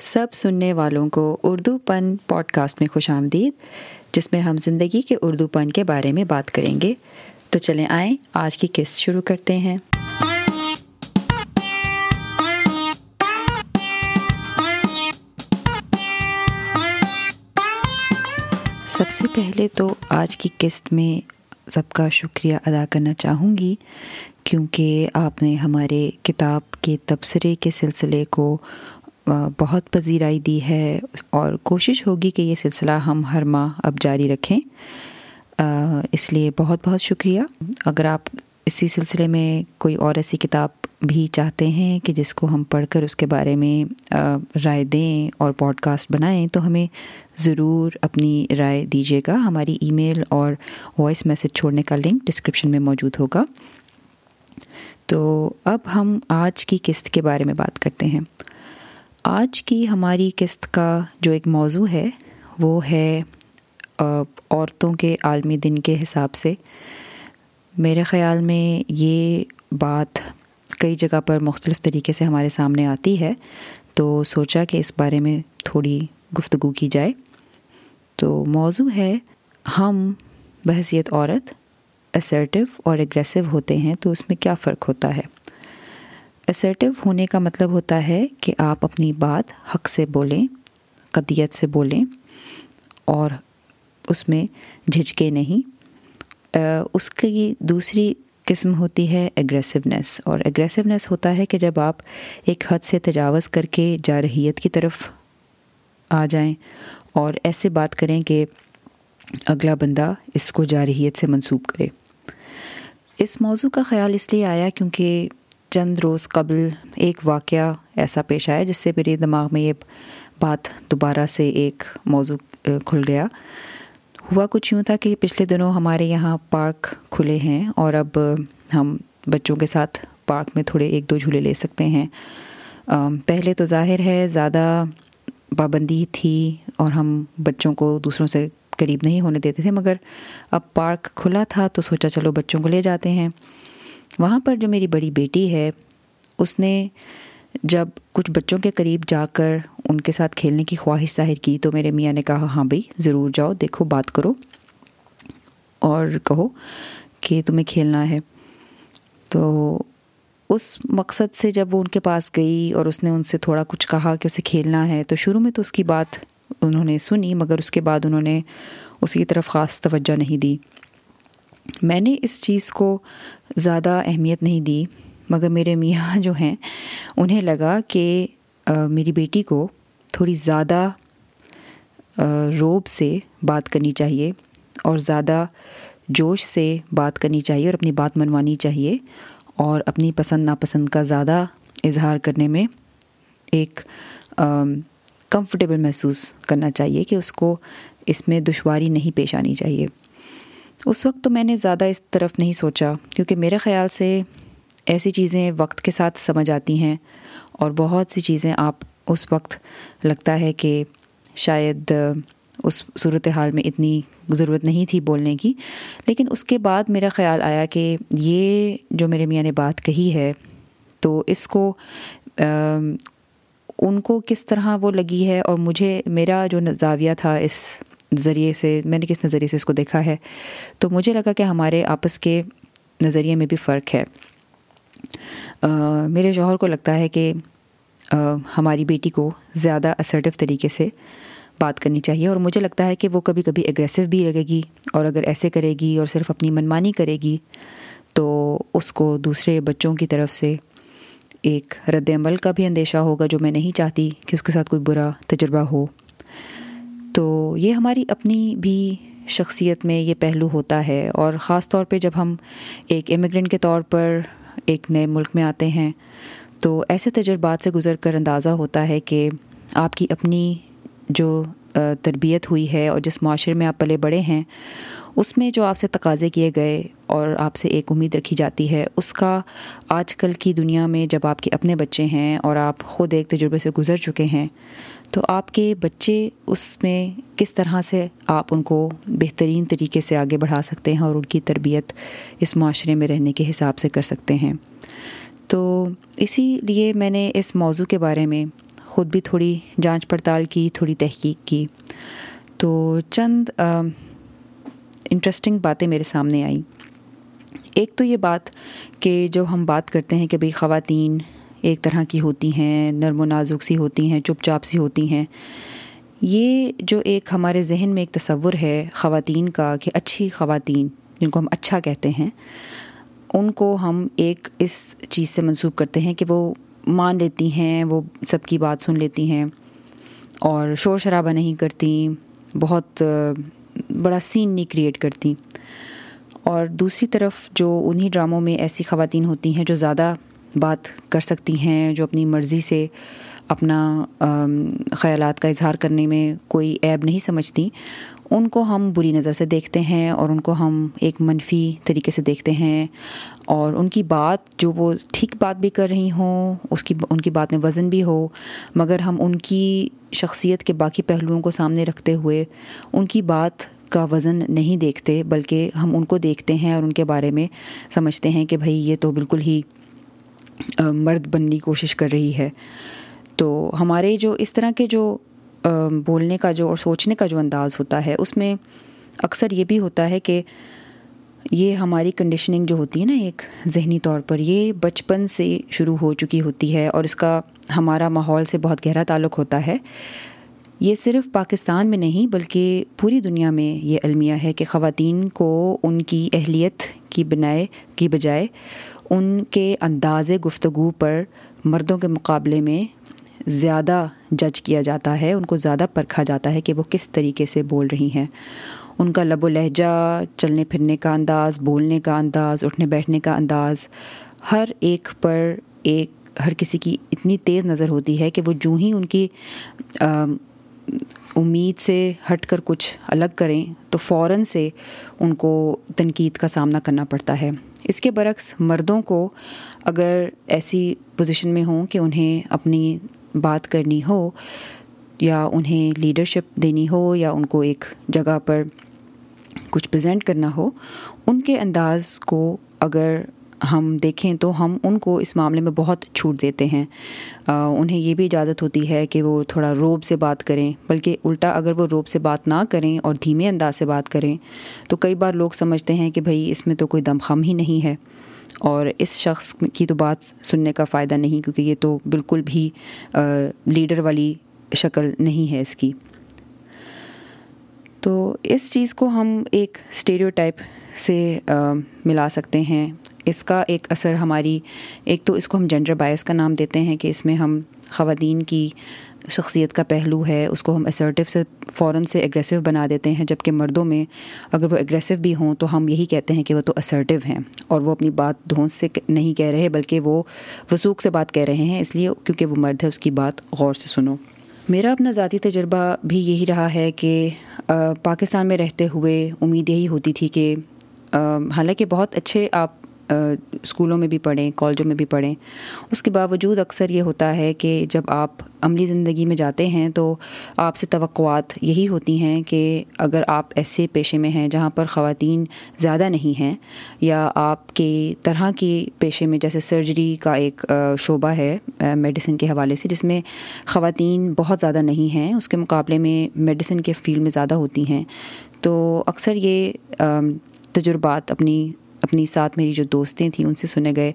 سب سننے والوں کو اردو پن پوڈ کاسٹ میں خوش آمدید، جس میں ہم زندگی کے اردو پن کے بارے میں بات کریں گے۔ تو چلیں آئیں، آج کی قسط شروع کرتے ہیں۔ سب سے پہلے تو آج کی قسط میں سب کا شکریہ ادا کرنا چاہوں گی، کیونکہ آپ نے ہمارے کتاب کے تبصرے کے سلسلے کو بہت پذیرائی دی ہے اور کوشش ہوگی کہ یہ سلسلہ ہم ہر ماہ اب جاری رکھیں۔ اس لیے بہت بہت شکریہ۔ اگر آپ اسی سلسلے میں کوئی اور ایسی کتاب بھی چاہتے ہیں کہ جس کو ہم پڑھ کر اس کے بارے میں رائے دیں اور پوڈ کاسٹ بنائیں، تو ہمیں ضرور اپنی رائے دیجیے گا۔ ہماری ای میل اور وائس میسیج چھوڑنے کا لنک ڈسکرپشن میں موجود ہوگا۔ تو اب ہم آج کی قسط کے بارے میں بات کرتے ہیں۔ آج کی ہماری قسط کا جو ایک موضوع ہے، وہ ہے عورتوں کے عالمی دن کے حساب سے۔ میرے خیال میں یہ بات کئی جگہ پر مختلف طریقے سے ہمارے سامنے آتی ہے۔ تو سوچا کہ اس بارے میں تھوڑی گفتگو کی جائے۔ تو موضوع ہے، ہم بحثیت عورت اسرٹیو اور اگریسو ہوتے ہیں تو اس میں کیا فرق ہوتا ہے؟ اسرٹیو ہونے کا مطلب ہوتا ہے کہ آپ اپنی بات حق سے بولیں، قدیت سے بولیں اور اس میں جھجکے نہیں۔ اس کی دوسری قسم ہوتی ہے اگریسونیس اور اگریسونیس ہوتا ہے کہ جب آپ ایک حد سے تجاوز کر کے جارحیت کی طرف آ جائیں اور ایسے بات کریں کہ اگلا بندہ اس کو جارحیت سے منسوب کرے۔ اس موضوع کا خیال اس لیے آیا کیونکہ چند روز قبل ایک واقعہ ایسا پیش آیا جس سے میرے دماغ میں یہ بات دوبارہ سے ایک موضوع کھل گیا۔ ہوا کچھ یوں تھا کہ پچھلے دنوں ہمارے یہاں پارک کھلے ہیں اور اب ہم بچوں کے ساتھ پارک میں تھوڑے ایک دو جھولے لے سکتے ہیں۔ پہلے تو ظاہر ہے زیادہ پابندی تھی اور ہم بچوں کو دوسروں سے قریب نہیں ہونے دیتے تھے، مگر اب پارک کھلا تھا تو سوچا چلو بچوں کو لے جاتے ہیں۔ وہاں پر جو میری بڑی بیٹی ہے، اس نے جب کچھ بچوں کے قریب جا کر ان کے ساتھ کھیلنے کی خواہش ظاہر کی تو میرے میاں نے کہا ہاں بھائی، ضرور جاؤ، دیکھو، بات کرو اور کہو کہ تمہیں کھیلنا ہے۔ تو اس مقصد سے جب وہ ان کے پاس گئی اور اس نے ان سے تھوڑا کچھ کہا کہ اسے کھیلنا ہے، تو شروع میں تو اس کی بات انہوں نے سنی، مگر اس کے بعد انہوں نے اس کی طرف خاص توجہ نہیں دی۔ میں نے اس چیز کو زیادہ اہمیت نہیں دی، مگر میرے میاں جو ہیں، انہیں لگا کہ میری بیٹی کو تھوڑی زیادہ روب سے بات کرنی چاہیے اور زیادہ جوش سے بات کرنی چاہیے اور اپنی بات منوانی چاہیے اور اپنی پسند ناپسند کا زیادہ اظہار کرنے میں ایک کمفرٹیبل محسوس کرنا چاہیے کہ اس کو اس میں دشواری نہیں پیش آنی چاہیے۔ اس وقت تو میں نے زیادہ اس طرف نہیں سوچا، کیونکہ میرے خیال سے ایسی چیزیں وقت کے ساتھ سمجھ آتی ہیں اور بہت سی چیزیں آپ اس وقت لگتا ہے کہ شاید اس صورت حال میں اتنی ضرورت نہیں تھی بولنے کی۔ لیکن اس کے بعد میرا خیال آیا کہ یہ جو میرے میاں نے بات کہی ہے، تو اس کو ان کو کس طرح وہ لگی ہے اور مجھے، میرا جو زاویہ تھا اس ذریعے سے، میں نے کس نظریے سے اس کو دیکھا ہے؟ تو مجھے لگا کہ ہمارے آپس کے نظریے میں بھی فرق ہے۔ میرے شوہر کو لگتا ہے کہ ہماری بیٹی کو زیادہ اسرٹیو طریقے سے بات کرنی چاہیے اور مجھے لگتا ہے کہ وہ کبھی کبھی اگریسو بھی لگے گی اور اگر ایسے کرے گی اور صرف اپنی منمانی کرے گی، تو اس کو دوسرے بچوں کی طرف سے ایک رد عمل کا بھی اندیشہ ہوگا جو میں نہیں چاہتی کہ اس کے ساتھ کوئی برا تجربہ ہو۔ تو یہ ہماری اپنی بھی شخصیت میں یہ پہلو ہوتا ہے اور خاص طور پہ جب ہم ایک امیگرنٹ کے طور پر ایک نئے ملک میں آتے ہیں، تو ایسے تجربات سے گزر کر اندازہ ہوتا ہے کہ آپ کی اپنی جو تربیت ہوئی ہے اور جس معاشرے میں آپ پلے بڑے ہیں، اس میں جو آپ سے تقاضے کیے گئے اور آپ سے ایک امید رکھی جاتی ہے، اس کا آج کل کی دنیا میں جب آپ کے اپنے بچے ہیں اور آپ خود ایک تجربے سے گزر چکے ہیں تو آپ کے بچے اس میں کس طرح سے آپ ان کو بہترین طریقے سے آگے بڑھا سکتے ہیں اور ان کی تربیت اس معاشرے میں رہنے کے حساب سے کر سکتے ہیں؟ تو اسی لیے میں نے اس موضوع کے بارے میں خود بھی تھوڑی جانچ پڑتال کی، تھوڑی تحقیق کی۔ تو چند انٹرسٹنگ باتیں میرے سامنے آئیں۔ ایک تو یہ بات کہ جو ہم بات کرتے ہیں کہ بھئی خواتین ایک طرح کی ہوتی ہیں، نرم و نازک سی ہوتی ہیں، چپ چاپ سی ہوتی ہیں۔ یہ جو ایک ہمارے ذہن میں ایک تصور ہے خواتین کا کہ اچھی خواتین جن کو ہم اچھا کہتے ہیں، ان کو ہم ایک اس چیز سے منسوب کرتے ہیں کہ وہ مان لیتی ہیں، وہ سب کی بات سن لیتی ہیں۔ اور شور شرابہ نہیں کرتی، بہت، بڑا سین نہیں کریٹ کرتی۔ اور دوسری طرف جو انہی ڈراموں میں ایسی خواتین ہوتی ہیں جو زیادہ بات کر سکتی ہیں، جو اپنی مرضی سے اپنا خیالات کا اظہار کرنے میں کوئی عیب نہیں سمجھتی۔ ان کو ہم بری نظر سے دیکھتے ہیں اور ان کو ہم ایک منفی طریقے سے دیکھتے ہیں۔ اور ان کی بات، جو وہ ٹھیک بات بھی کر رہی ہوں، اس کی، ان کی بات میں وزن بھی ہو، مگر ہم ان کی شخصیت کے باقی پہلوؤں کو سامنے رکھتے ہوئے ان کی بات کا وزن نہیں دیکھتے، بلکہ ہم ان کو دیکھتے ہیں اور ان کے بارے میں سمجھتے ہیں کہ بھائی یہ تو بالکل ہی مرد بننے کی کوشش کر رہی ہے۔ تو ہمارے جو اس طرح کے جو بولنے کا جو اور سوچنے کا جو انداز ہوتا ہے، اس میں اکثر یہ بھی ہوتا ہے کہ یہ ہماری کنڈیشننگ جو ہوتی ہے نا، ایک ذہنی طور پر، یہ بچپن سے شروع ہو چکی ہوتی ہے اور اس کا ہمارا ماحول سے بہت گہرا تعلق ہوتا ہے۔ یہ صرف پاکستان میں نہیں، بلکہ پوری دنیا میں یہ المیہ ہے کہ خواتین کو ان کی اہلیت کی بنائے، کی بجائے ان کے انداز گفتگو پر مردوں کے مقابلے میں زیادہ جج کیا جاتا ہے، ان کو زیادہ پرکھا جاتا ہے کہ وہ کس طریقے سے بول رہی ہیں۔ ان کا لب و لہجہ، چلنے پھرنے کا انداز، بولنے کا انداز، اٹھنے بیٹھنے کا انداز، ہر ایک پر ایک، ہر کسی کی اتنی تیز نظر ہوتی ہے کہ وہ جو ہی ان کی امید سے ہٹ کر کچھ الگ کریں تو فوراً سے ان کو تنقید کا سامنا کرنا پڑتا ہے۔ اس کے برعکس مردوں کو اگر ایسی پوزیشن میں ہوں کہ انہیں اپنی بات کرنی ہو یا انہیں لیڈرشپ دینی ہو یا ان کو ایک جگہ پر کچھ پریزنٹ کرنا ہو، ان کے انداز کو اگر ہم دیکھیں تو ہم ان کو اس معاملے میں بہت چھوٹ دیتے ہیں۔ انہیں یہ بھی اجازت ہوتی ہے کہ وہ تھوڑا روب سے بات کریں، بلکہ الٹا اگر وہ روب سے بات نہ کریں اور دھیمے انداز سے بات کریں، تو کئی بار لوگ سمجھتے ہیں کہ بھائی اس میں تو کوئی دم خم ہی نہیں ہے۔ اور اس شخص کی تو بات سننے کا فائدہ نہیں، کیونکہ یہ تو بالکل بھی لیڈر والی شکل نہیں ہے اس کی۔ تو اس چیز کو ہم ایک اسٹیریو ٹائپ سے ملا سکتے ہیں۔ اس کا ایک اثر ہماری، ایک تو اس کو ہم جنڈر بائس کا نام دیتے ہیں کہ اس میں ہم خواتین کی شخصیت کا پہلو ہے، اس کو ہم اسرٹیو سے، فوراً سے اگریسو بنا دیتے ہیں، جبکہ مردوں میں اگر وہ اگریسو بھی ہوں تو ہم یہی کہتے ہیں کہ وہ تو اسرٹیو ہیں اور وہ اپنی بات دھونس سے نہیں کہہ رہے، بلکہ وہ وسوخ سے بات کہہ رہے ہیں، اس لیے کیونکہ وہ مرد ہے، اس کی بات غور سے سنو۔ میرا اپنا ذاتی تجربہ بھی یہی رہا ہے کہ پاکستان میں رہتے ہوئے امید یہی ہوتی تھی کہ حالانکہ بہت اچھے آپ اسکولوں میں بھی پڑھیں، کالجوں میں بھی پڑھیں۔ اس کے باوجود اکثر یہ ہوتا ہے کہ جب آپ عملی زندگی میں جاتے ہیں تو آپ سے توقعات یہی ہوتی ہیں کہ اگر آپ ایسے پیشے میں ہیں جہاں پر خواتین زیادہ نہیں ہیں یا آپ کے طرح کے پیشے میں، جیسے سرجری کا ایک شعبہ ہے میڈیسن کے حوالے سے، جس میں خواتین بہت زیادہ نہیں ہیں، اس کے مقابلے میں میڈیسن کے فیلڈ میں زیادہ ہوتی ہیں۔ تو اکثر یہ تجربات اپنی اپنی ساتھ میری جو دوستیں تھیں ان سے سنے گئے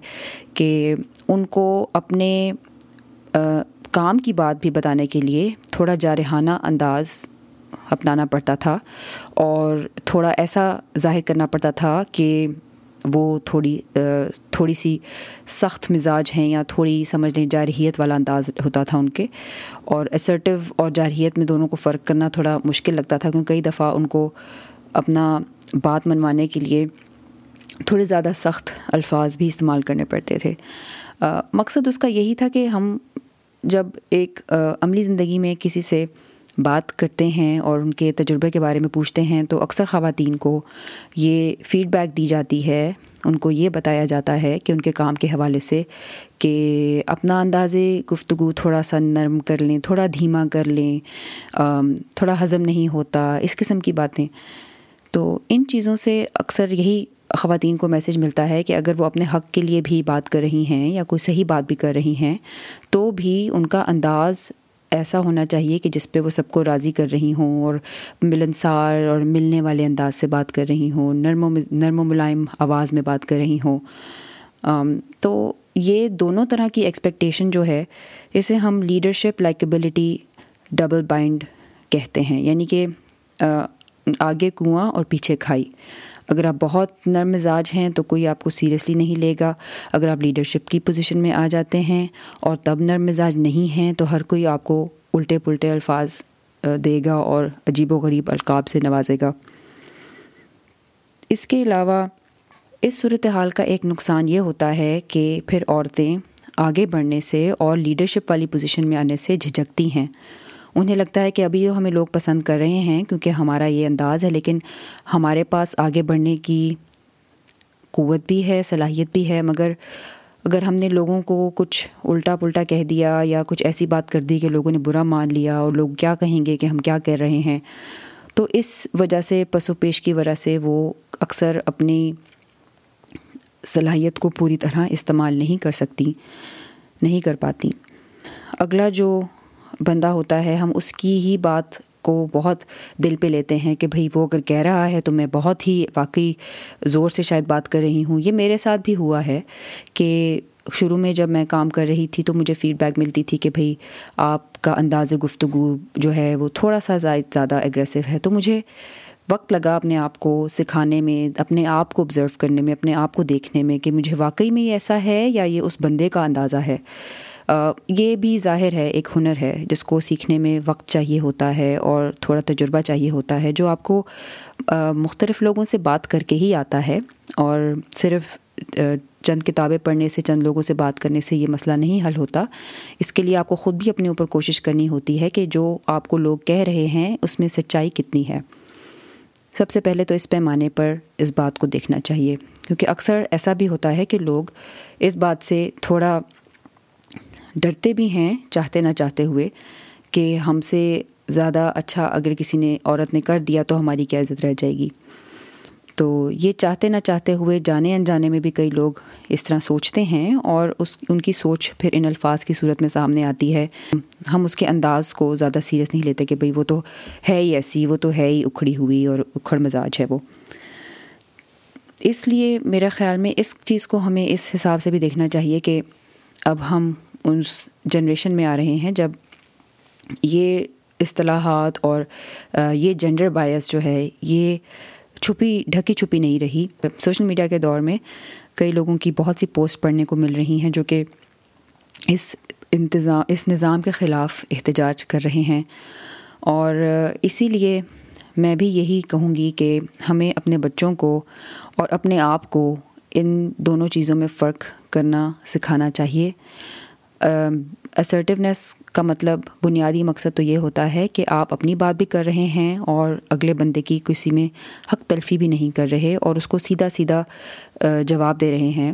کہ ان کو اپنے کام کی بات بھی بتانے کے لیے تھوڑا جارحانہ انداز اپنانا پڑتا تھا اور تھوڑا ایسا ظاہر کرنا پڑتا تھا کہ وہ تھوڑی تھوڑی سی سخت مزاج ہیں یا تھوڑی سمجھ لیں جارحیت والا انداز ہوتا تھا ان کے اور اسرٹیو اور جارحیت میں دونوں کو فرق کرنا تھوڑا مشکل لگتا تھا کیونکہ کئی دفعہ ان کو اپنا بات منوانے کے لیے تھوڑے زیادہ سخت الفاظ بھی استعمال کرنے پڑتے تھے۔ مقصد اس کا یہی تھا کہ ہم جب ایک عملی زندگی میں کسی سے بات کرتے ہیں اور ان کے تجربے کے بارے میں پوچھتے ہیں تو اکثر خواتین کو یہ فیڈ بیک دی جاتی ہے، ان کو یہ بتایا جاتا ہے کہ ان کے کام کے حوالے سے کہ اپنا انداز گفتگو تھوڑا سا نرم کر لیں، تھوڑا دھیما کر لیں تھوڑا ہضم نہیں ہوتا، اس قسم کی باتیں۔ تو ان چیزوں سے اکثر یہی خواتین کو میسیج ملتا ہے کہ اگر وہ اپنے حق کے لیے بھی بات کر رہی ہیں یا کوئی صحیح بات بھی کر رہی ہیں، تو بھی ان کا انداز ایسا ہونا چاہیے کہ جس پہ وہ سب کو راضی کر رہی ہوں اور ملنسار اور ملنے والے انداز سے بات کر رہی ہوں، نرم و نرم و ملائم آواز میں بات کر رہی ہوں۔ تو یہ دونوں طرح کی ایکسپیکٹیشن جو ہے، اسے ہم لیڈرشپ لائکبلٹی ڈبل بائنڈ کہتے ہیں یعنی کہ آگے کنواں اور پیچھے کھائی۔ اگر آپ بہت نرم مزاج ہیں تو کوئی آپ کو سیریسلی نہیں لے گا۔ اگر آپ لیڈرشپ کی پوزیشن میں آ جاتے ہیں اور تب نرم مزاج نہیں ہیں تو ہر کوئی آپ کو الٹے پلٹے الفاظ دے گا اور عجیب و غریب القاب سے نوازے گا۔ اس کے علاوہ اس صورتحال کا ایک نقصان یہ ہوتا ہے کہ پھر عورتیں آگے بڑھنے سے اور لیڈرشپ والی پوزیشن میں آنے سے جھجکتی ہیں۔ انہیں لگتا ہے کہ ابھی ہمیں لوگ پسند کر رہے ہیں کیونکہ ہمارا یہ انداز ہے، لیکن ہمارے پاس آگے بڑھنے کی قوت بھی ہے، صلاحیت بھی ہے۔ مگر اگر ہم نے لوگوں کو کچھ الٹا پلٹا کہہ دیا یا کچھ ایسی بات کر دی کہ لوگوں نے برا مان لیا اور لوگ کیا کہیں گے کہ ہم کیا کہہ رہے ہیں، تو اس وجہ سے پس و پیش کی وجہ سے وہ اکثر اپنی صلاحیت کو پوری طرح استعمال نہیں کر سکتی، نہیں کر پاتی۔ اگلا جو بندہ ہوتا ہے، ہم اس کی ہی بات کو بہت دل پہ لیتے ہیں کہ بھئی وہ اگر کہہ رہا ہے تو میں بہت ہی واقعی زور سے شاید بات کر رہی ہوں۔ یہ میرے ساتھ بھی ہوا ہے کہ شروع میں جب میں کام کر رہی تھی تو مجھے فیڈ بیک ملتی تھی کہ بھئی آپ کا انداز گفتگو جو ہے وہ تھوڑا سا زیادہ اگریسو ہے۔ تو مجھے وقت لگا اپنے آپ کو سکھانے میں، اپنے آپ کو آبزرو کرنے میں، اپنے آپ کو دیکھنے میں کہ مجھے واقعی میں یہ ایسا ہے یا یہ اس بندے کا اندازہ ہے۔ یہ بھی ظاہر ہے، ایک ہنر ہے، جس کو سیکھنے میں وقت چاہیے ہوتا ہے اور تھوڑا تجربہ چاہیے ہوتا ہے، جو آپ کو مختلف لوگوں سے بات کر کے ہی آتا ہے۔ اور صرف چند کتابیں پڑھنے سے، چند لوگوں سے بات کرنے سے یہ مسئلہ نہیں حل ہوتا۔ اس کے لیے آپ کو خود بھی اپنے اوپر کوشش کرنی ہوتی ہے کہ جو آپ کو لوگ کہہ رہے ہیں، اس میں سچائی کتنی ہے۔ سب سے پہلے تو اس پیمانے پر اس بات کو دیکھنا چاہیے، کیونکہ اکثر ایسا بھی ہوتا ہے کہ لوگ اس بات سے تھوڑا ڈرتے بھی ہیں چاہتے نہ چاہتے ہوئے کہ ہم سے زیادہ اچھا اگر کسی نے عورت نے کر دیا تو ہماری کیا عزت رہ جائے گی۔ تو یہ چاہتے نہ چاہتے ہوئے جانے انجانے میں بھی کئی لوگ اس طرح سوچتے ہیں اور اس، ان کی سوچ پھر ان الفاظ کی صورت میں سامنے آتی ہے۔ ہم اس کے انداز کو زیادہ سیریس نہیں لیتے کہ بھئی وہ تو ہے ہی ایسی، وہ تو ہے ہی اکھڑی ہوئی اور اکھڑ مزاج ہے وہ۔ اس لیے میرا خیال میں اس چیز کو ہمیں اس حساب سے بھی دیکھنا چاہیے کہ اب ہم اس جنریشن میں آ رہے ہیں جب یہ اصطلاحات اور یہ جنڈر بائس جو ہے، یہ چھپی، ڈھکی چھپی نہیں رہی۔ سوشل میڈیا کے دور میں کئی لوگوں کی بہت سی پوسٹ پڑھنے کو مل رہی ہیں جو کہ اس انتظام، اس نظام کے خلاف احتجاج کر رہے ہیں۔ اور اسی لیے میں بھی یہی کہوں گی کہ ہمیں اپنے بچوں کو اور اپنے آپ کو ان دونوں چیزوں میں فرق کرنا سکھانا چاہیے۔ اسرٹیونیس کا مطلب بنیادی مقصد تو یہ ہوتا ہے کہ آپ اپنی بات بھی کر رہے ہیں اور اگلے بندے کی کسی میں حق تلفی بھی نہیں کر رہے اور اس کو سیدھا سیدھا جواب دے رہے ہیں۔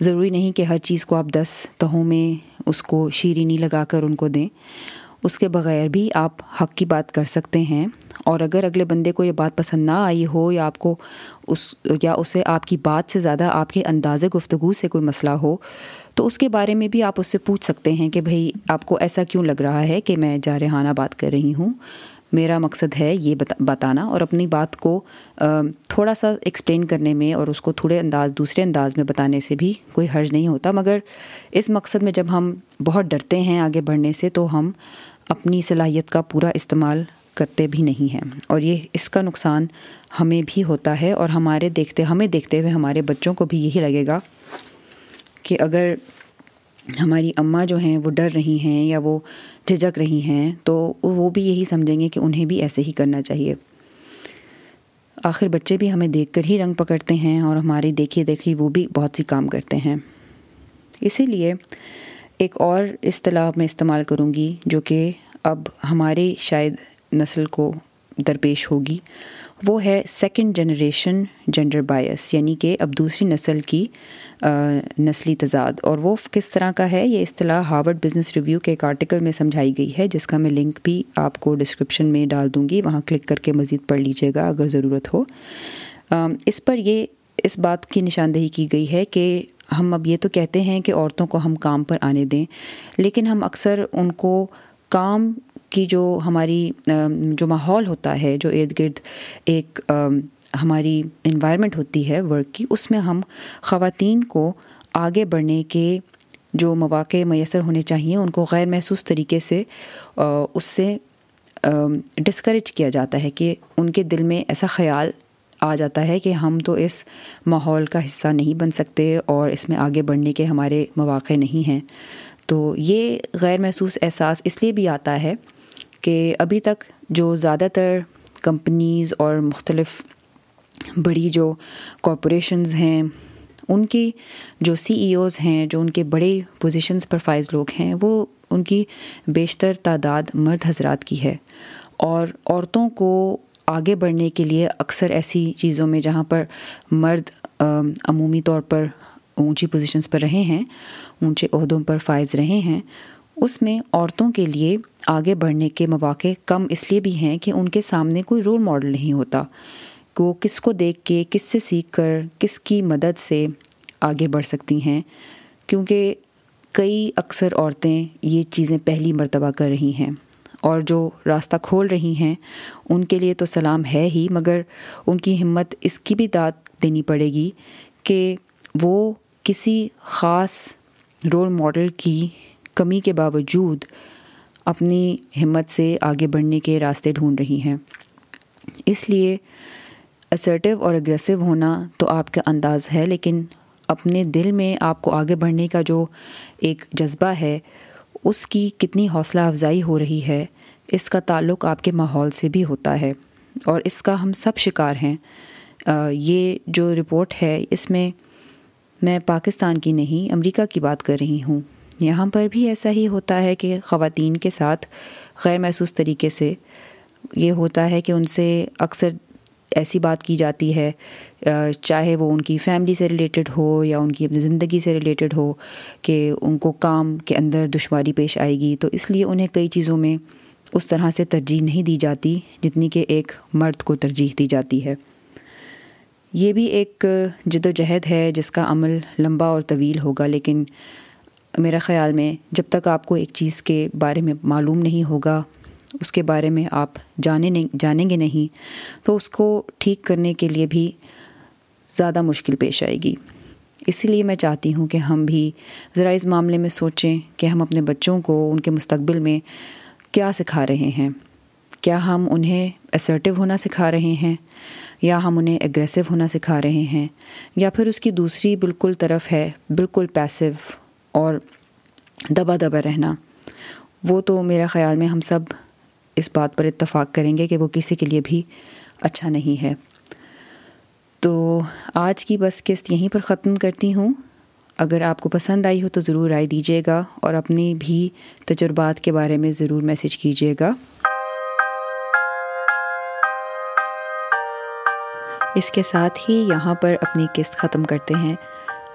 ضروری نہیں کہ ہر چیز کو آپ دس تہوں میں اس کو شیرینی لگا کر ان کو دیں۔ اس کے بغیر بھی آپ حق کی بات کر سکتے ہیں۔ اور اگر اگلے بندے کو یہ بات پسند نہ آئی ہو یا آپ کو اس، یا اسے آپ کی بات سے زیادہ آپ کے انداز گفتگو سے کوئی مسئلہ ہو تو اس کے بارے میں بھی آپ اس سے پوچھ سکتے ہیں کہ بھائی آپ کو ایسا کیوں لگ رہا ہے کہ میں جارحانہ بات کر رہی ہوں؟ میرا مقصد ہے یہ بتانا اور اپنی بات کو تھوڑا سا ایکسپلین کرنے میں اور اس کو تھوڑے انداز، دوسرے انداز میں بتانے سے بھی کوئی حرج نہیں ہوتا۔ مگر اس مقصد میں جب ہم بہت ڈرتے ہیں آگے بڑھنے سے تو ہم اپنی صلاحیت کا پورا استعمال کرتے بھی نہیں ہیں۔ اور یہ اس کا نقصان ہمیں بھی ہوتا ہے اور ہمارے دیکھتے، ہمیں دیکھتے ہوئے ہمارے بچوں کو بھی یہی لگے گا کہ اگر ہماری اماں جو ہیں وہ ڈر رہی ہیں یا وہ جھجک رہی ہیں، تو وہ بھی یہی سمجھیں گے کہ انہیں بھی ایسے ہی کرنا چاہیے۔ آخر بچے بھی ہمیں دیکھ کر ہی رنگ پکڑتے ہیں اور ہماری دیکھی دیکھی وہ بھی بہت سی کام کرتے ہیں۔ اسی لیے ایک اور اصطلاح میں استعمال کروں گی جو کہ اب ہماری شاید نسل کو درپیش ہوگی۔ وہ ہے سیکنڈ جنریشن جنڈر بائس یعنی کہ اب دوسری نسل کی نسلی تضاد. اور وہ کس طرح کا ہے؟ یہ اصطلاح ہارورڈ بزنس ریویو کے ایک آرٹیکل میں سمجھائی گئی ہے، جس کا میں لنک بھی آپ کو ڈسکرپشن میں ڈال دوں گی، وہاں کلک کر کے مزید پڑھ لیجیے گا اگر ضرورت ہو. اس پر یہ، اس بات کی نشاندہی کی گئی ہے کہ ہم اب یہ تو کہتے ہیں کہ عورتوں کو ہم کام پر آنے دیں، لیکن ہم اکثر ان کو کام کی جو ہماری جو ماحول ہوتا ہے، جو ارد گرد ایک ہماری انوائرمنٹ ہوتی ہے ورک کی، اس میں ہم خواتین کو آگے بڑھنے کے جو مواقع میسر ہونے چاہئیں ان کو غیر محسوس طریقے سے اس سے ڈسکریج کیا جاتا ہے کہ ان کے دل میں ایسا خیال آ جاتا ہے کہ ہم تو اس ماحول کا حصہ نہیں بن سکتے اور اس میں آگے بڑھنے کے ہمارے مواقع نہیں ہیں۔ تو یہ غیر محسوس احساس اس لیے بھی آتا ہے کہ ابھی تک جو زیادہ تر کمپنیز اور مختلف بڑی جو کارپوریشنز ہیں، ان کی جو سی ای اوز ہیں، جو ان کے بڑے پوزیشنز پر فائز لوگ ہیں، وہ ان کی بیشتر تعداد مرد حضرات کی ہے۔ اور عورتوں کو آگے بڑھنے کے لیے اکثر ایسی چیزوں میں جہاں پر مرد عمومی طور پر اونچی پوزیشنز پر رہے ہیں، اونچے عہدوں پر فائز رہے ہیں اس میں عورتوں کے لیے آگے بڑھنے کے مواقع کم اس لیے بھی ہیں کہ ان کے سامنے کوئی رول ماڈل نہیں ہوتا۔ کہ وہ کس کو دیکھ کے، کس سے سیکھ کر، کس کی مدد سے آگے بڑھ سکتی ہیں۔ کیونکہ کئی اکثر عورتیں یہ چیزیں پہلی مرتبہ کر رہی ہیں اور جو راستہ کھول رہی ہیں، ان کے لیے تو سلام ہے ہی، مگر ان کی ہمت اس کی بھی داد دینی پڑے گی کہ وہ کسی خاص رول ماڈل کی کمی کے باوجود اپنی ہمت سے آگے بڑھنے کے راستے ڈھونڈ رہی ہیں۔ اس لیے اسرٹیو اور اگریسو ہونا تو آپ کا انداز ہے، لیکن اپنے دل میں آپ کو آگے بڑھنے کا جو ایک جذبہ ہے، اس کی کتنی حوصلہ افزائی ہو رہی ہے، اس کا تعلق آپ کے ماحول سے بھی ہوتا ہے۔ اور اس کا ہم سب شکار ہیں۔ یہ جو رپورٹ ہے، اس میں میں پاکستان کی نہیں، امریکہ کی بات کر رہی ہوں۔ یہاں پر بھی ایسا ہی ہوتا ہے کہ خواتین کے ساتھ غیر محسوس طریقے سے یہ ہوتا ہے کہ ان سے اکثر ایسی بات کی جاتی ہے چاہے وہ ان کی فیملی سے ریلیٹڈ ہو یا ان کی اپنی زندگی سے ریلیٹڈ ہو کہ ان کو کام کے اندر دشواری پیش آئے گی، تو اس لیے انہیں کئی چیزوں میں اس طرح سے ترجیح نہیں دی جاتی جتنی کہ ایک مرد کو ترجیح دی جاتی ہے۔ یہ بھی ایک جد و جہد ہے جس کا عمل لمبا اور طویل ہوگا، لیکن میرا خیال میں جب تک آپ کو ایک چیز کے بارے میں معلوم نہیں ہوگا، اس کے بارے میں آپ جانے نہیں، جانیں گے نہیں، تو اس کو ٹھیک کرنے کے لیے بھی زیادہ مشکل پیش آئے گی۔ اسی لیے میں چاہتی ہوں کہ ہم بھی ذرا اس معاملے میں سوچیں کہ ہم اپنے بچوں کو ان کے مستقبل میں کیا سکھا رہے ہیں۔ کیا ہم انہیں اسرٹیو ہونا سکھا رہے ہیں؟ یا ہم انہیں اگریسو ہونا سکھا رہے ہیں؟ یا پھر اس کی دوسری بالکل طرف ہے، بالکل پیسو اور دبا دبا رہنا۔ وہ تو میرا خیال میں ہم سب اس بات پر اتفاق کریں گے کہ وہ کسی کے لیے بھی اچھا نہیں ہے۔ تو آج کی بس قسط یہیں پر ختم کرتی ہوں۔ اگر آپ کو پسند آئی ہو تو ضرور رائے دیجیے گا اور اپنی بھی تجربات کے بارے میں ضرور میسج کیجیے گا۔ اس کے ساتھ ہی یہاں پر اپنی قسط ختم کرتے ہیں۔